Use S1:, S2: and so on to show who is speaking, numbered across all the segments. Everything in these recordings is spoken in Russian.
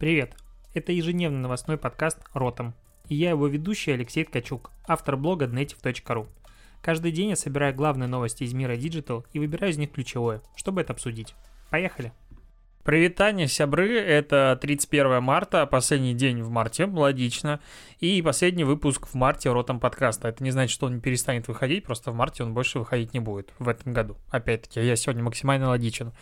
S1: Привет! Это ежедневный новостной подкаст «Ротом». И я его ведущий Алексей Ткачук, автор блога native.ru. Каждый день я собираю главные новости из мира Digital и выбираю из них ключевое, чтобы это обсудить. Поехали! Привитание, сябры, это 31 марта, последний день в марте, логично, и последний выпуск в марте Ротом подкаста. Это не значит, что он не перестанет выходить, просто в марте он больше выходить не будет в этом году. Опять-таки, я сегодня максимально логичен.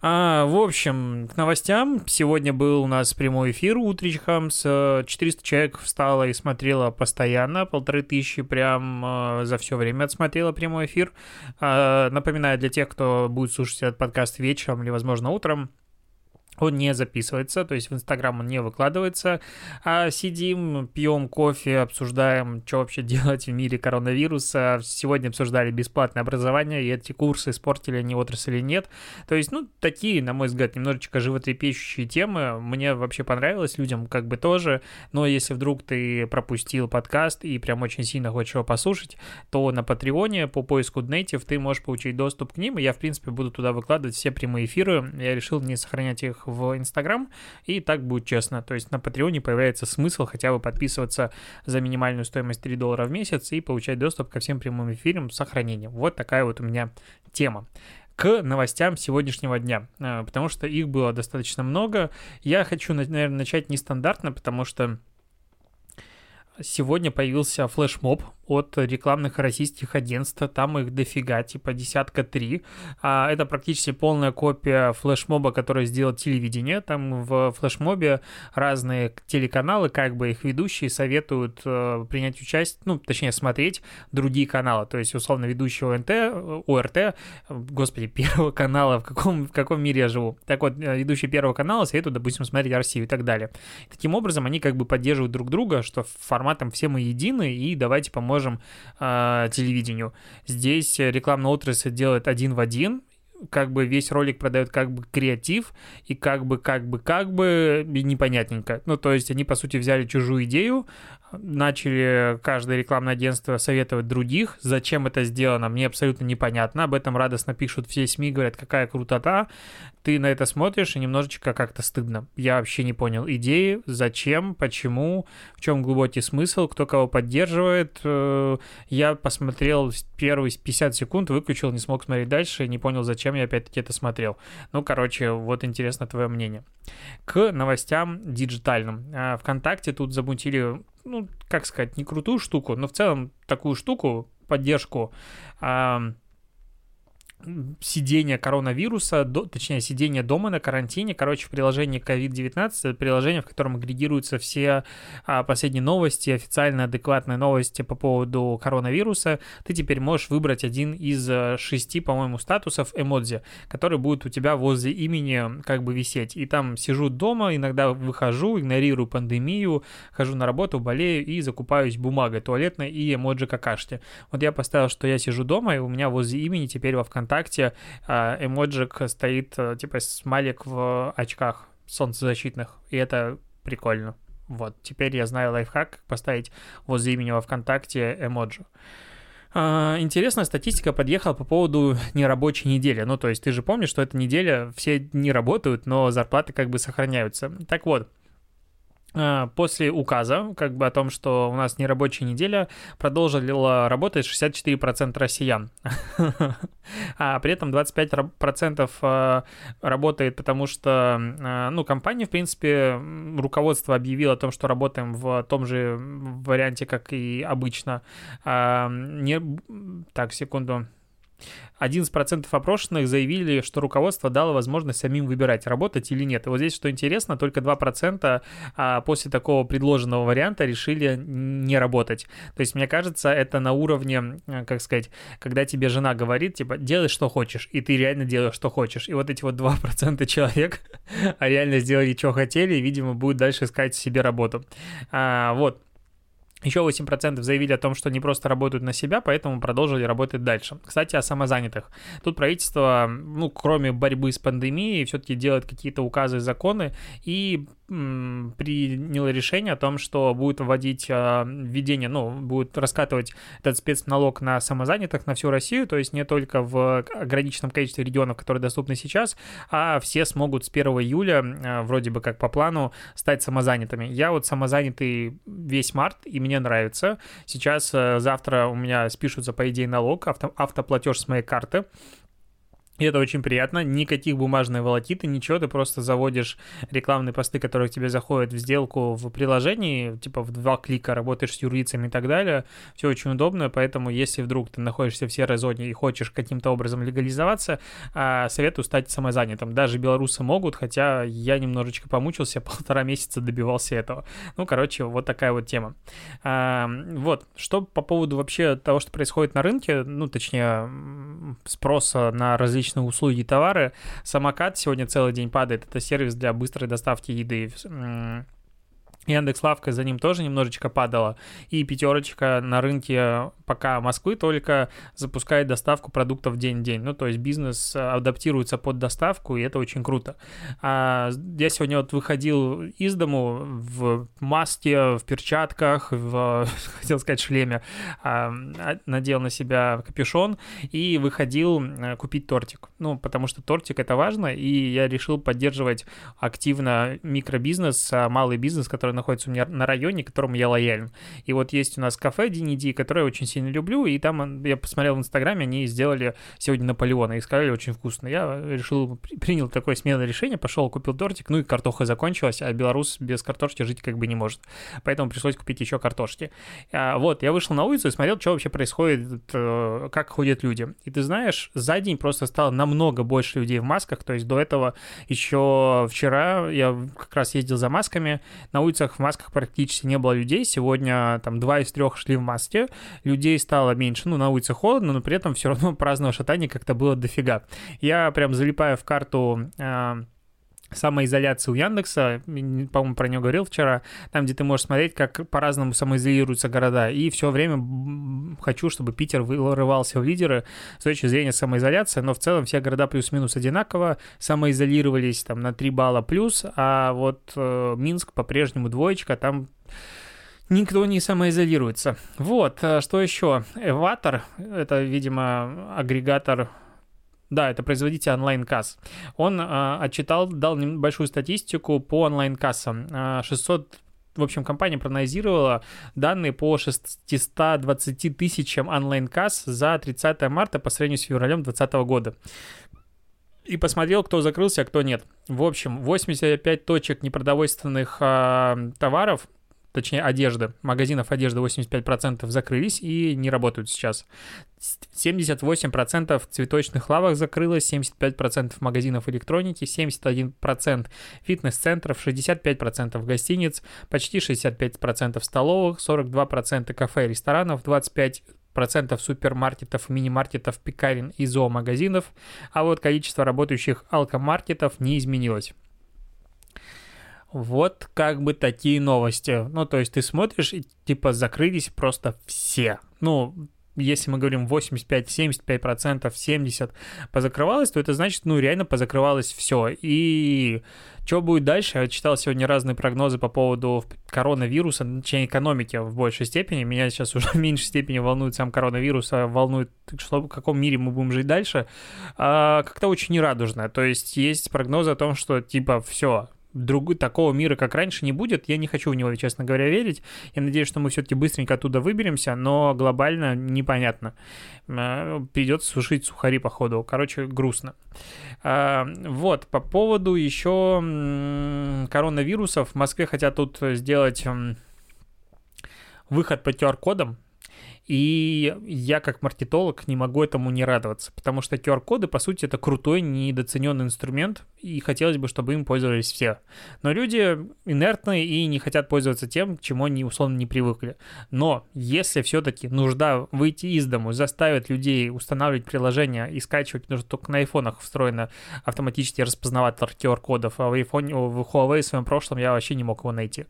S1: А, в общем, к новостям. Сегодня был у нас прямой эфир утречком. С 400 человек встало и смотрело постоянно. Полторы тысячи прям а, за все время отсмотрело прямой эфир. А, напоминаю для тех, кто будет слушать этот подкаст вечером или, возможно, утром он не записывается, то есть в Инстаграм он не выкладывается, а сидим, пьем кофе, обсуждаем, что вообще делать в мире коронавируса. Сегодня обсуждали бесплатное образование, и эти курсы испортили они отрасль или нет. То есть, ну, такие, на мой взгляд, немножечко животрепещущие темы. Мне вообще понравилось, людям как бы тоже, но если вдруг ты пропустил подкаст и прям очень сильно хочешь его послушать, то на Патреоне по поиску Native ты можешь получить доступ к ним, и я, в принципе, буду туда выкладывать все прямые эфиры. Я решил не сохранять их в Инстаграм, и так будет честно. То есть на Патреоне появляется смысл хотя бы подписываться за минимальную стоимость 3 доллара в месяц и получать доступ ко всем прямым эфирам с сохранением. Вот такая вот у меня тема к новостям сегодняшнего дня, э, потому что их было достаточно много. Я хочу, наверное, начать нестандартно, потому что сегодня появился флешмоб от рекламных российских агентств, там их дофига, типа десятка три. А, это практически полная копия флешмоба, который сделал телевидение. Там в флешмобе разные телеканалы, как бы их ведущие советуют э, принять участие, ну, точнее, смотреть другие каналы. То есть, условно, ведущий ОНТ, ОРТ, господи, Первого канала, в каком, в каком мире я живу. Так вот, э, ведущий Первого канала советуют, допустим, смотреть Россию и так далее. Таким образом, они как бы поддерживают друг друга, что форматом все мы едины, и давайте поможем э, телевидению. Здесь рекламная отрасль делает один в один, как бы весь ролик продает как бы креатив и как бы, как бы, как бы непонятненько. Ну, то есть они, по сути, взяли чужую идею, начали каждое рекламное агентство советовать других. Зачем это сделано, мне абсолютно непонятно. Об этом радостно пишут все СМИ, говорят, какая крутота. Ты на это смотришь, и немножечко как-то стыдно. Я вообще не понял идеи, зачем, почему, в чем глубокий смысл, кто кого поддерживает. Э, я посмотрел первые 50 секунд, выключил, не смог смотреть дальше, не понял, зачем я опять-таки это смотрел. Ну, короче, вот интересно твое мнение. К новостям диджитальным. А, Вконтакте тут замутили ну, как сказать, не крутую штуку, но в целом такую штуку, поддержку сидения коронавируса, до, точнее, сидения дома на карантине. Короче, в приложении COVID-19, это приложение, в котором агрегируются все а, последние новости, официальные адекватные новости по поводу коронавируса. Ты теперь можешь выбрать один из э, шести, по-моему, статусов эмодзи, который будет у тебя возле имени как бы висеть. И там сижу дома, иногда выхожу, игнорирую пандемию, хожу на работу, болею и закупаюсь бумагой туалетной и эмоджи какашки. Вот я поставил, что я сижу дома, и у меня возле имени теперь во ВКонтакте ВКонтакте а, эмоджик стоит, э, типа, смайлик в очках солнцезащитных, и это прикольно. Вот, теперь я знаю лайфхак, как поставить возле имени во ВКонтакте эмоджи. А, интересная статистика подъехала по поводу нерабочей недели. Ну, то есть ты же помнишь, что эта неделя все дни работают, но зарплаты как бы сохраняются. Так вот, после указа, как бы о том, что у нас нерабочая неделя, продолжила работать 64% россиян. А при этом 25% а, работает, потому что, а, ну, компания, в принципе, руководство объявило о том, что работаем в том же варианте, как и обычно. Не... Так, секунду. 11% опрошенных заявили, что руководство дало возможность самим выбирать, работать или нет. И вот здесь, что интересно, только 2% а, после такого предложенного варианта решили не работать. То есть, мне кажется, это на уровне, э, как сказать, когда тебе жена говорит, типа, делай, что хочешь, и ты реально делаешь, что хочешь. И вот эти вот 2% человек реально сделали, что хотели, и, видимо, будут дальше искать себе работу. А, вот. Еще 8% заявили о том, что не просто работают на себя, поэтому продолжили работать дальше. Кстати, о самозанятых. Тут правительство, ну, кроме борьбы с пандемией, все-таки делает какие-то указы, законы и приняло решение о том, что будет вводить э, введение, ну, будет раскатывать этот спецналог на самозанятых на всю Россию, то есть не только в ограниченном количестве регионов, которые доступны сейчас, а все смогут с 1 июля, э, вроде бы как по плану, стать самозанятыми. Я вот самозанятый весь март, и мне нравится. Сейчас, э, завтра у меня спишутся, по идее, налог, авто, автоплатеж с моей карты, и это очень приятно. Никаких бумажной волокиты, ничего. Ты просто заводишь рекламные посты, которые к тебе заходят в сделку в приложении, типа в два клика работаешь с юрлицами и так далее. Все очень удобно, поэтому если вдруг ты находишься в серой зоне и хочешь каким-то образом легализоваться, а, советую стать самозанятым. Даже белорусы могут, хотя я немножечко помучился, полтора месяца добивался этого. Ну, короче, вот такая вот тема. А, вот, что по поводу вообще того, что происходит на рынке, ну, точнее, спроса на различные различные услуги и товары. Самокат сегодня целый день падает. Это сервис для быстрой доставки еды. Яндекс Лавка за ним тоже немножечко падала. И пятерочка на рынке пока Москвы только запускает доставку продуктов день-день. Ну, то есть бизнес адаптируется под доставку, и это очень круто. А я сегодня вот выходил из дому в маске, в перчатках, в, хотел сказать, шлеме, а, надел на себя капюшон и выходил э, купить тортик. Ну, потому что тортик это важно, и я решил поддерживать активно микробизнес, а малый бизнес, который находится у меня на районе, которому я лоялен. И вот есть у нас кафе Диниди, которое я очень сильно люблю, и там я посмотрел в Инстаграме, они сделали сегодня Наполеона и сказали очень вкусно. Я решил, принял такое смелое решение, пошел, купил тортик, ну и картоха закончилась, а белорус без картошки жить как бы не может. Поэтому пришлось купить еще картошки. А, вот, я вышел на улицу и смотрел, что вообще происходит, э, как ходят люди. И ты знаешь, за день просто стало намного больше людей в масках, то есть до этого еще вчера я как раз ездил за масками, на улицах улицах в масках практически не было людей. Сегодня там два из трех шли в маске. Людей стало меньше. Ну, на улице холодно, но при этом все равно праздного шатания как-то было дофига. Я прям залипаю в карту э, самоизоляции у Яндекса, по-моему, про нее говорил вчера, там, где ты можешь смотреть, как по-разному самоизолируются города, и все время хочу, чтобы Питер вырывался в лидеры с точки зрения самоизоляции, но в целом все города плюс-минус одинаково, самоизолировались там на 3 балла плюс, а вот э, Минск по-прежнему двоечка, там никто не самоизолируется. Вот, э, что еще? Эватор, это, видимо, агрегатор да, это производитель онлайн-касс. Он э, отчитал, дал небольшую статистику по онлайн-кассам. 600 а, в общем, компания проанализировала данные по 620 тысячам онлайн-касс за 30 марта по сравнению с февралем 2020 года. И посмотрел, кто закрылся, а кто нет. В общем, 85 точек непродовольственных э, товаров точнее одежды, магазинов одежды 85% закрылись и не работают сейчас. 78% цветочных лавок закрылось, 75% магазинов электроники, 71% фитнес-центров, 65% гостиниц, почти 65% столовых, 42% кафе и ресторанов, 25% процентов супермаркетов, мини-маркетов, пекарен и зоомагазинов, а вот количество работающих алкомаркетов не изменилось. Вот как бы такие новости. Ну, то есть ты смотришь, и типа закрылись просто все. Ну, если мы говорим 85-75%, 70% позакрывалось, то это значит, ну, реально позакрывалось все. И что будет дальше? Я читал сегодня разные прогнозы по поводу коронавируса, точнее, экономики в большей степени. Меня сейчас уже в меньшей степени волнует сам коронавирус, а волнует, что, в каком мире мы будем жить дальше. А, как-то очень нерадужно. То есть есть прогнозы о том, что, типа, все, друг, такого мира, как раньше, не будет. Я не хочу в него, честно говоря, верить. Я надеюсь, что мы все-таки быстренько оттуда выберемся, но глобально непонятно. Э, придется сушить сухари, походу. Короче, грустно. А, вот, по поводу еще коронавирусов. В Москве хотят тут сделать выход по QR-кодам и я как маркетолог не могу этому не радоваться, потому что QR-коды, по сути, это крутой, недооцененный инструмент, и хотелось бы, чтобы им пользовались все. Но люди инертные и не хотят пользоваться тем, к чему они условно не привыкли. Но если все-таки нужда выйти из дому заставит людей устанавливать приложение и скачивать, потому что только на айфонах встроено автоматический распознаватель QR-кодов, а в, iPhone, в Huawei в своем прошлом я вообще не мог его найти.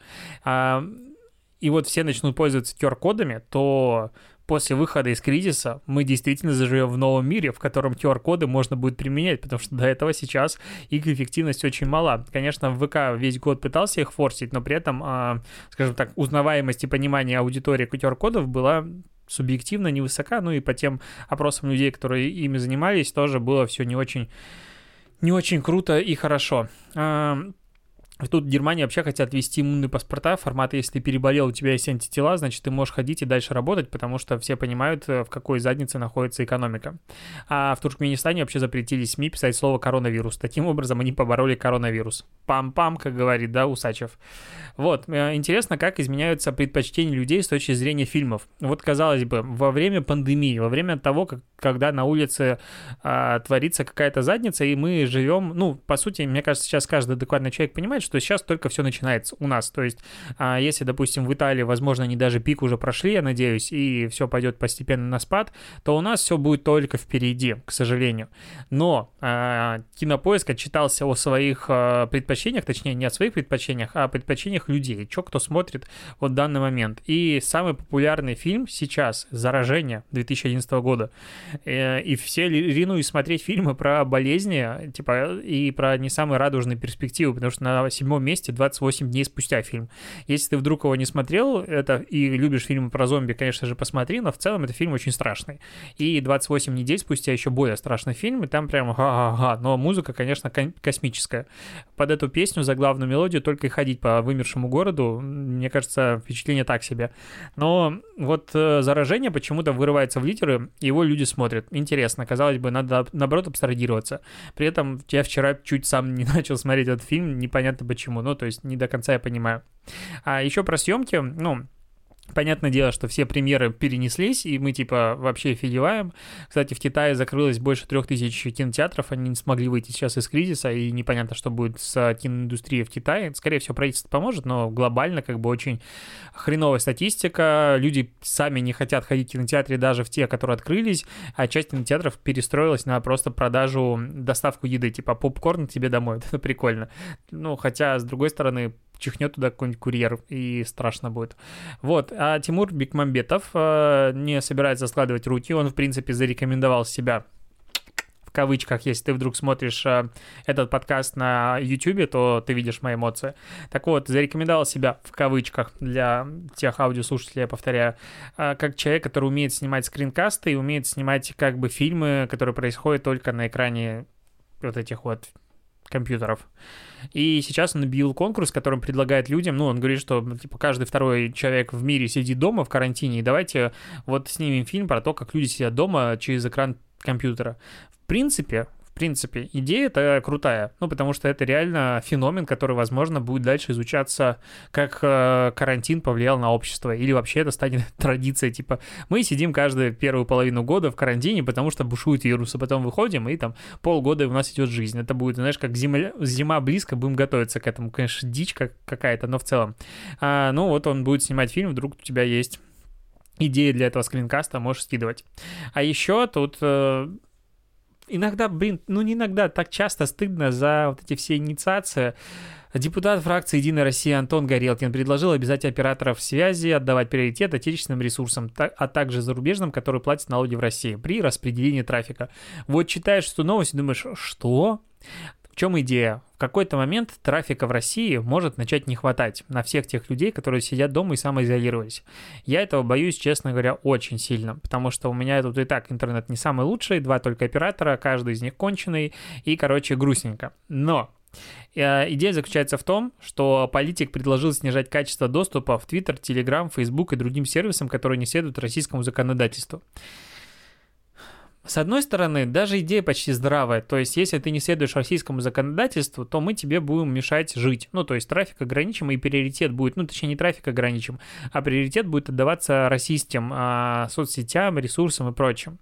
S1: И вот все начнут пользоваться QR-кодами, то после выхода из кризиса мы действительно заживем в новом мире, в котором QR-коды можно будет применять, потому что до этого сейчас их эффективность очень мала. Конечно, ВК весь год пытался их форсить, но при этом, а, скажем так, узнаваемость и понимание аудитории QR-кодов была субъективно невысока, ну и по тем опросам людей, которые ими занимались, тоже было все не очень не очень круто и хорошо. Тут в Германии вообще хотят ввести иммунные паспорта формата, если ты переболел, у тебя есть антитела, значит, ты можешь ходить и дальше работать, потому что все понимают, э, в какой заднице находится экономика. А в Туркменистане вообще запретили СМИ писать слово коронавирус. Таким образом, они побороли коронавирус. Пам-пам, как говорит, да, Усачев. Вот, э, интересно, как изменяются предпочтения людей с точки зрения фильмов. Вот, казалось бы, во время пандемии, во время того, как, когда на улице а, творится какая-то задница, и мы живем, ну, по сути, мне кажется, сейчас каждый адекватный человек понимает, что сейчас только все начинается у нас. То есть, а, если, допустим, в Италии, возможно, они даже пик уже прошли, я надеюсь, и все пойдет постепенно на спад, то у нас все будет только впереди, к сожалению. Но а, Кинопоиск отчитался о своих а, предпочтениях, точнее, не о своих предпочтениях, а о предпочтениях людей, что кто смотрит вот в данный момент. И самый популярный фильм сейчас «Заражение» 2011 года. Э, и все ринулись смотреть фильмы про болезни, типа, и про не самые радужные перспективы, потому что на седьмом месте 28 дней спустя фильм. Если ты вдруг его не смотрел, это и любишь фильмы про зомби, конечно же, посмотри, но в целом это фильм очень страшный. И 28 недель спустя еще более страшный фильм, и там прям га-га-га, но музыка, конечно, космическая. Под эту песню за главную мелодию только и ходить по вымершему городу, мне кажется, впечатление так себе. Но вот э, заражение почему-то вырывается в литеры, его люди смотрят. Интересно, казалось бы, надо наоборот абстрагироваться. При этом я вчера чуть сам не начал смотреть этот фильм, непонятно почему. Ну, то есть не до конца я понимаю. А еще про съемки, ну, Понятное дело, что все премьеры перенеслись, и мы, типа, вообще офигеваем. Кстати, в Китае закрылось больше трех тысяч кинотеатров, они не смогли выйти сейчас из кризиса, и непонятно, что будет с киноиндустрией в Китае. Скорее всего, правительство поможет, но глобально, как бы, очень хреновая статистика. Люди сами не хотят ходить в кинотеатры даже в те, которые открылись, а часть кинотеатров перестроилась на просто продажу, доставку еды, типа, попкорн тебе домой. Это прикольно. Ну, хотя, с другой стороны, чихнет туда какой-нибудь курьер, и страшно будет. Вот, а Тимур Бекмамбетов э, не собирается складывать руки, он, в принципе, зарекомендовал себя в кавычках, если ты вдруг смотришь э, этот подкаст на YouTube, то ты видишь мои эмоции. Так вот, зарекомендовал себя в кавычках для тех аудиослушателей, я повторяю, э, как человек, который умеет снимать скринкасты и умеет снимать как бы фильмы, которые происходят только на экране вот этих вот компьютеров. И сейчас он объявил конкурс, которым предлагает людям, ну, он говорит, что типа каждый второй человек в мире сидит дома в карантине, и давайте вот снимем фильм про то, как люди сидят дома через экран компьютера. В принципе, принципе, идея это крутая, ну, потому что это реально феномен, который, возможно, будет дальше изучаться, как э, карантин повлиял на общество, или вообще это станет традицией, типа, мы сидим каждую первую половину года в карантине, потому что бушует вирус, а потом выходим, и там полгода у нас идет жизнь. Это будет, знаешь, как зима, зима близко, будем готовиться к этому. Конечно, дичь как, какая-то, но в целом. А, ну, вот он будет снимать фильм, вдруг у тебя есть идеи для этого скринкаста, можешь скидывать. А еще тут э, иногда, блин, ну не иногда, так часто стыдно за вот эти все инициации. Депутат фракции «Единая Россия» Антон Горелкин предложил обязать операторов связи отдавать приоритет отечественным ресурсам, а также зарубежным, которые платят налоги в России при распределении трафика. Вот читаешь эту новость и думаешь, что? Чем идея? В какой-то момент трафика в России может начать не хватать на всех тех людей, которые сидят дома и самоизолировались. Я этого боюсь, честно говоря, очень сильно, потому что у меня тут и так интернет не самый лучший, два только оператора, каждый из них конченый, и, короче, грустненько. Но э, Идея заключается в том, что политик предложил снижать качество доступа в Twitter, Telegram, Facebook и другим сервисам, которые не следуют российскому законодательству. С одной стороны, даже идея почти здравая. То есть, если ты не следуешь российскому законодательству, то мы тебе будем мешать жить. Ну, то есть, трафик ограничим, и приоритет будет, ну, точнее, не трафик ограничим, а приоритет будет отдаваться российским а, соцсетям, ресурсам и прочим.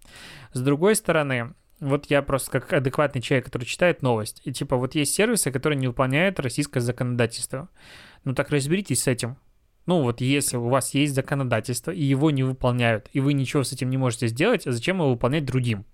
S1: С другой стороны, вот я просто как адекватный человек, который читает новость, и типа вот есть сервисы, которые не выполняют российское законодательство. Ну так разберитесь с этим. Ну вот если у вас есть законодательство, и его не выполняют, и вы ничего с этим не можете сделать, зачем его выполнять другим?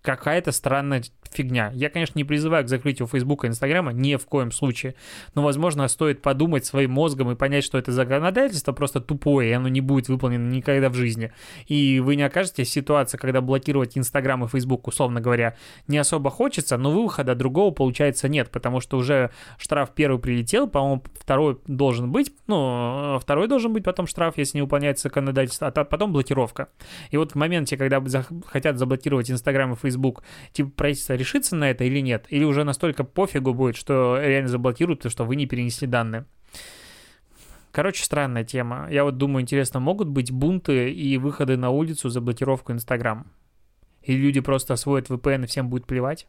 S1: Какая-то странная фигня. Я, конечно, не призываю к закрытию Фейсбука и Инстаграма, ни в коем случае. Но, возможно, стоит подумать своим мозгом и понять, что это законодательство просто тупое, и оно не будет выполнено никогда в жизни. И вы не окажетесь в ситуации, когда блокировать Инстаграм и Фейсбук, условно говоря, не особо хочется, но выхода другого, получается, нет, потому что уже штраф первый прилетел, по-моему, второй должен быть, ну, второй должен быть потом штраф, если не выполняется законодательство, а потом блокировка. И вот в моменте, когда хотят заблокировать Инстаграм и Фейсбук, типа правительство решится на это или нет? Или уже настолько пофигу будет, что реально заблокируют, потому что вы не перенесли данные? Короче, странная тема. Я вот думаю, интересно, могут быть бунты и выходы на улицу за блокировку Инстаграм? Или люди просто освоят VPN и всем будет плевать?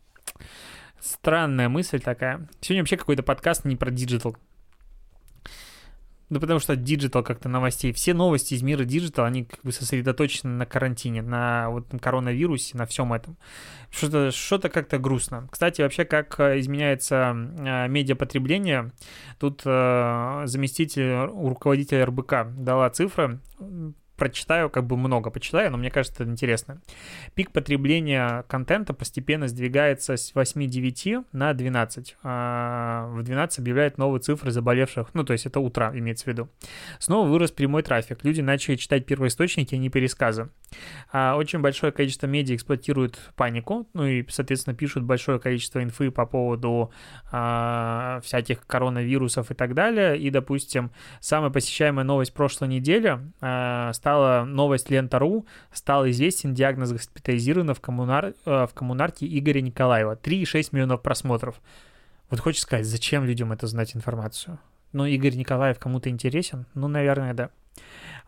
S1: Странная мысль такая. Сегодня вообще какой-то подкаст не про digital. Ну, потому что digital как-то новостей. Все новости из мира digital, они как бы сосредоточены на карантине, на вот на коронавирусе, на всем этом. Что-то что как-то грустно. Кстати, вообще, как э, изменяется э, медиапотребление, тут э, заместитель руководителя РБК дала цифры прочитаю, как бы много почитаю, но мне кажется, это интересно. Пик потребления контента постепенно сдвигается с 8-9 на 12. А в 12 объявляют новые цифры заболевших, ну, то есть это утро имеется в виду. Снова вырос прямой трафик. Люди начали читать первоисточники, а не пересказы. А очень большое количество медиа эксплуатирует панику, ну и, соответственно, пишут большое количество инфы по поводу а, всяких коронавирусов и так далее. И, допустим, самая посещаемая новость прошлой недели а, стала новость Лента.ру, стал известен диагноз госпитализированного в, коммунар... Э, в коммунарке Игоря Николаева. 3,6 миллионов просмотров. Вот хочешь сказать, зачем людям это знать информацию? Ну, Игорь Николаев кому-то интересен? Ну, наверное, да.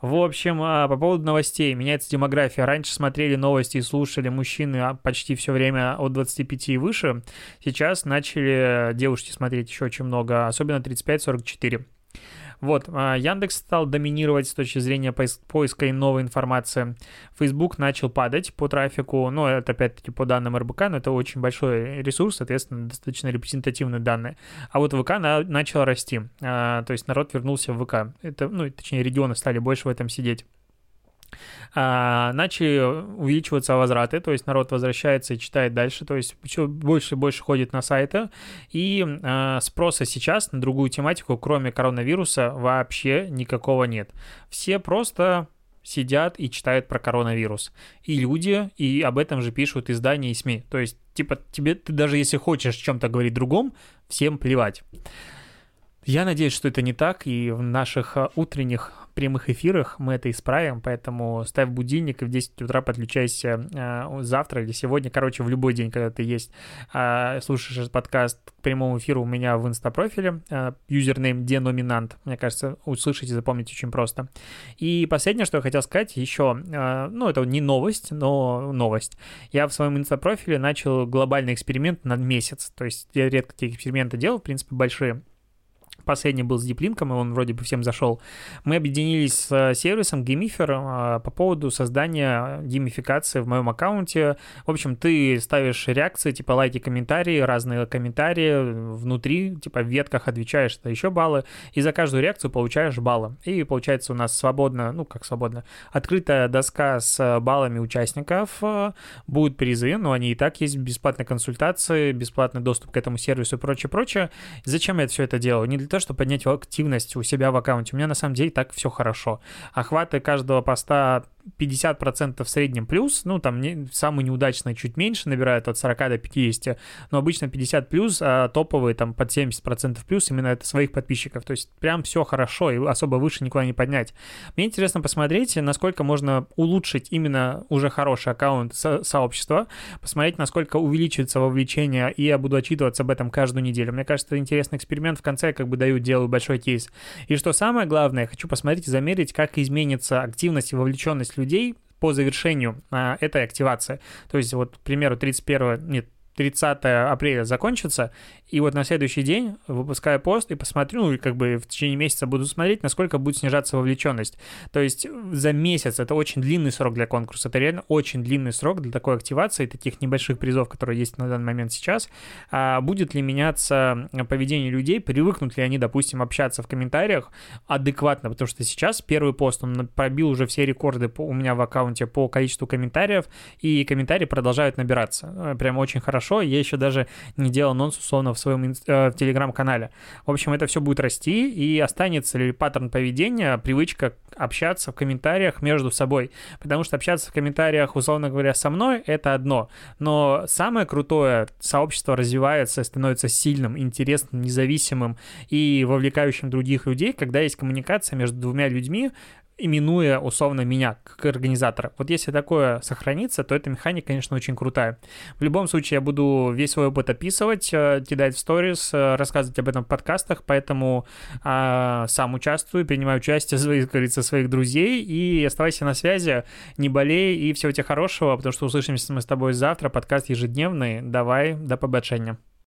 S1: В общем, а, по поводу новостей. Меняется демография. Раньше смотрели новости и слушали мужчины а, почти все время от 25 и выше. Сейчас начали девушки смотреть еще очень много, особенно 35-44. Вот, а, Яндекс стал доминировать с точки зрения поиска и новой информации. Facebook начал падать по трафику, ну, это опять-таки по данным РБК, но это очень большой ресурс, соответственно, достаточно репрезентативные данные. А вот ВК на, начал расти, а, то есть народ вернулся в ВК. Это, ну, точнее, регионы стали больше в этом сидеть а, начали увеличиваться возвраты, то есть народ возвращается и читает дальше, то есть все больше и больше ходит на сайты, и а, спроса сейчас на другую тематику, кроме коронавируса, вообще никакого нет. Все просто сидят и читают про коронавирус. И люди, и об этом же пишут издания и СМИ. То есть, типа, тебе, ты даже если хочешь чем-то говорить другом, всем плевать. Я надеюсь, что это не так, и в наших а, утренних прямых эфирах мы это исправим, поэтому ставь будильник и в 10 утра подключайся э, завтра или сегодня, короче, в любой день, когда ты есть, э, слушаешь этот подкаст к прямому эфиру у меня в инстапрофиле, э, юзернейм деноминант, мне кажется, услышать и запомнить очень просто. И последнее, что я хотел сказать, еще, э, ну, это не новость, но новость. Я в своем инстапрофиле начал глобальный эксперимент на месяц, то есть я редко такие эксперименты делал, в принципе, большие, Последний был с Диплинком, и он вроде бы всем зашел. Мы объединились с сервисом Gamifer а, по поводу создания геймификации в моем аккаунте. В общем, ты ставишь реакции, типа лайки, комментарии, разные комментарии внутри, типа в ветках отвечаешь, это еще баллы, и за каждую реакцию получаешь баллы. И получается у нас свободно, ну как свободно, открытая доска с баллами участников, будут призы, но они и так есть, бесплатные консультации, бесплатный доступ к этому сервису и прочее, прочее. Зачем я все это делаю? Не для того, чтобы поднять активность у себя в аккаунте. У меня на самом деле так все хорошо. Охваты каждого поста 50% в среднем плюс, ну, там не, самые неудачные чуть меньше набирают от 40 до 50, но обычно 50 плюс, а топовые там под 70% плюс именно это своих подписчиков, то есть прям все хорошо и особо выше никуда не поднять. Мне интересно посмотреть, насколько можно улучшить именно уже хороший аккаунт со- сообщества, посмотреть, насколько увеличивается вовлечение, и я буду отчитываться об этом каждую неделю. Мне кажется, это интересный эксперимент, в конце как бы даю, делаю большой кейс. И что самое главное, хочу посмотреть и замерить, как изменится активность и вовлеченность людей по завершению а, этой активации. То есть вот, к примеру, 31, нет, 30 апреля закончится, и вот на следующий день выпускаю пост и посмотрю, ну, и как бы в течение месяца буду смотреть, насколько будет снижаться вовлеченность. То есть за месяц это очень длинный срок для конкурса, это реально очень длинный срок для такой активации, таких небольших призов, которые есть на данный момент сейчас. А будет ли меняться поведение людей, привыкнут ли они, допустим, общаться в комментариях адекватно, потому что сейчас первый пост, он пробил уже все рекорды у меня в аккаунте по количеству комментариев, и комментарии продолжают набираться. Прям очень хорошо хорошо, я еще даже не делал нонс условно в своем э, в телеграм-канале. В общем, это все будет расти, и останется ли паттерн поведения, привычка общаться в комментариях между собой. Потому что общаться в комментариях, условно говоря, со мной — это одно. Но самое крутое, сообщество развивается, становится сильным, интересным, независимым и вовлекающим других людей, когда есть коммуникация между двумя людьми, именуя условно меня как организатора. Вот если такое сохранится, то эта механика, конечно, очень крутая. В любом случае, я буду весь свой опыт описывать, э, кидать в сторис, э, рассказывать об этом в подкастах, поэтому а, сам участвую, принимаю участие, как говорится, своих друзей, и оставайся на связи, не болей, и всего тебе хорошего, потому что услышимся мы с тобой завтра, подкаст ежедневный. Давай, до побачення.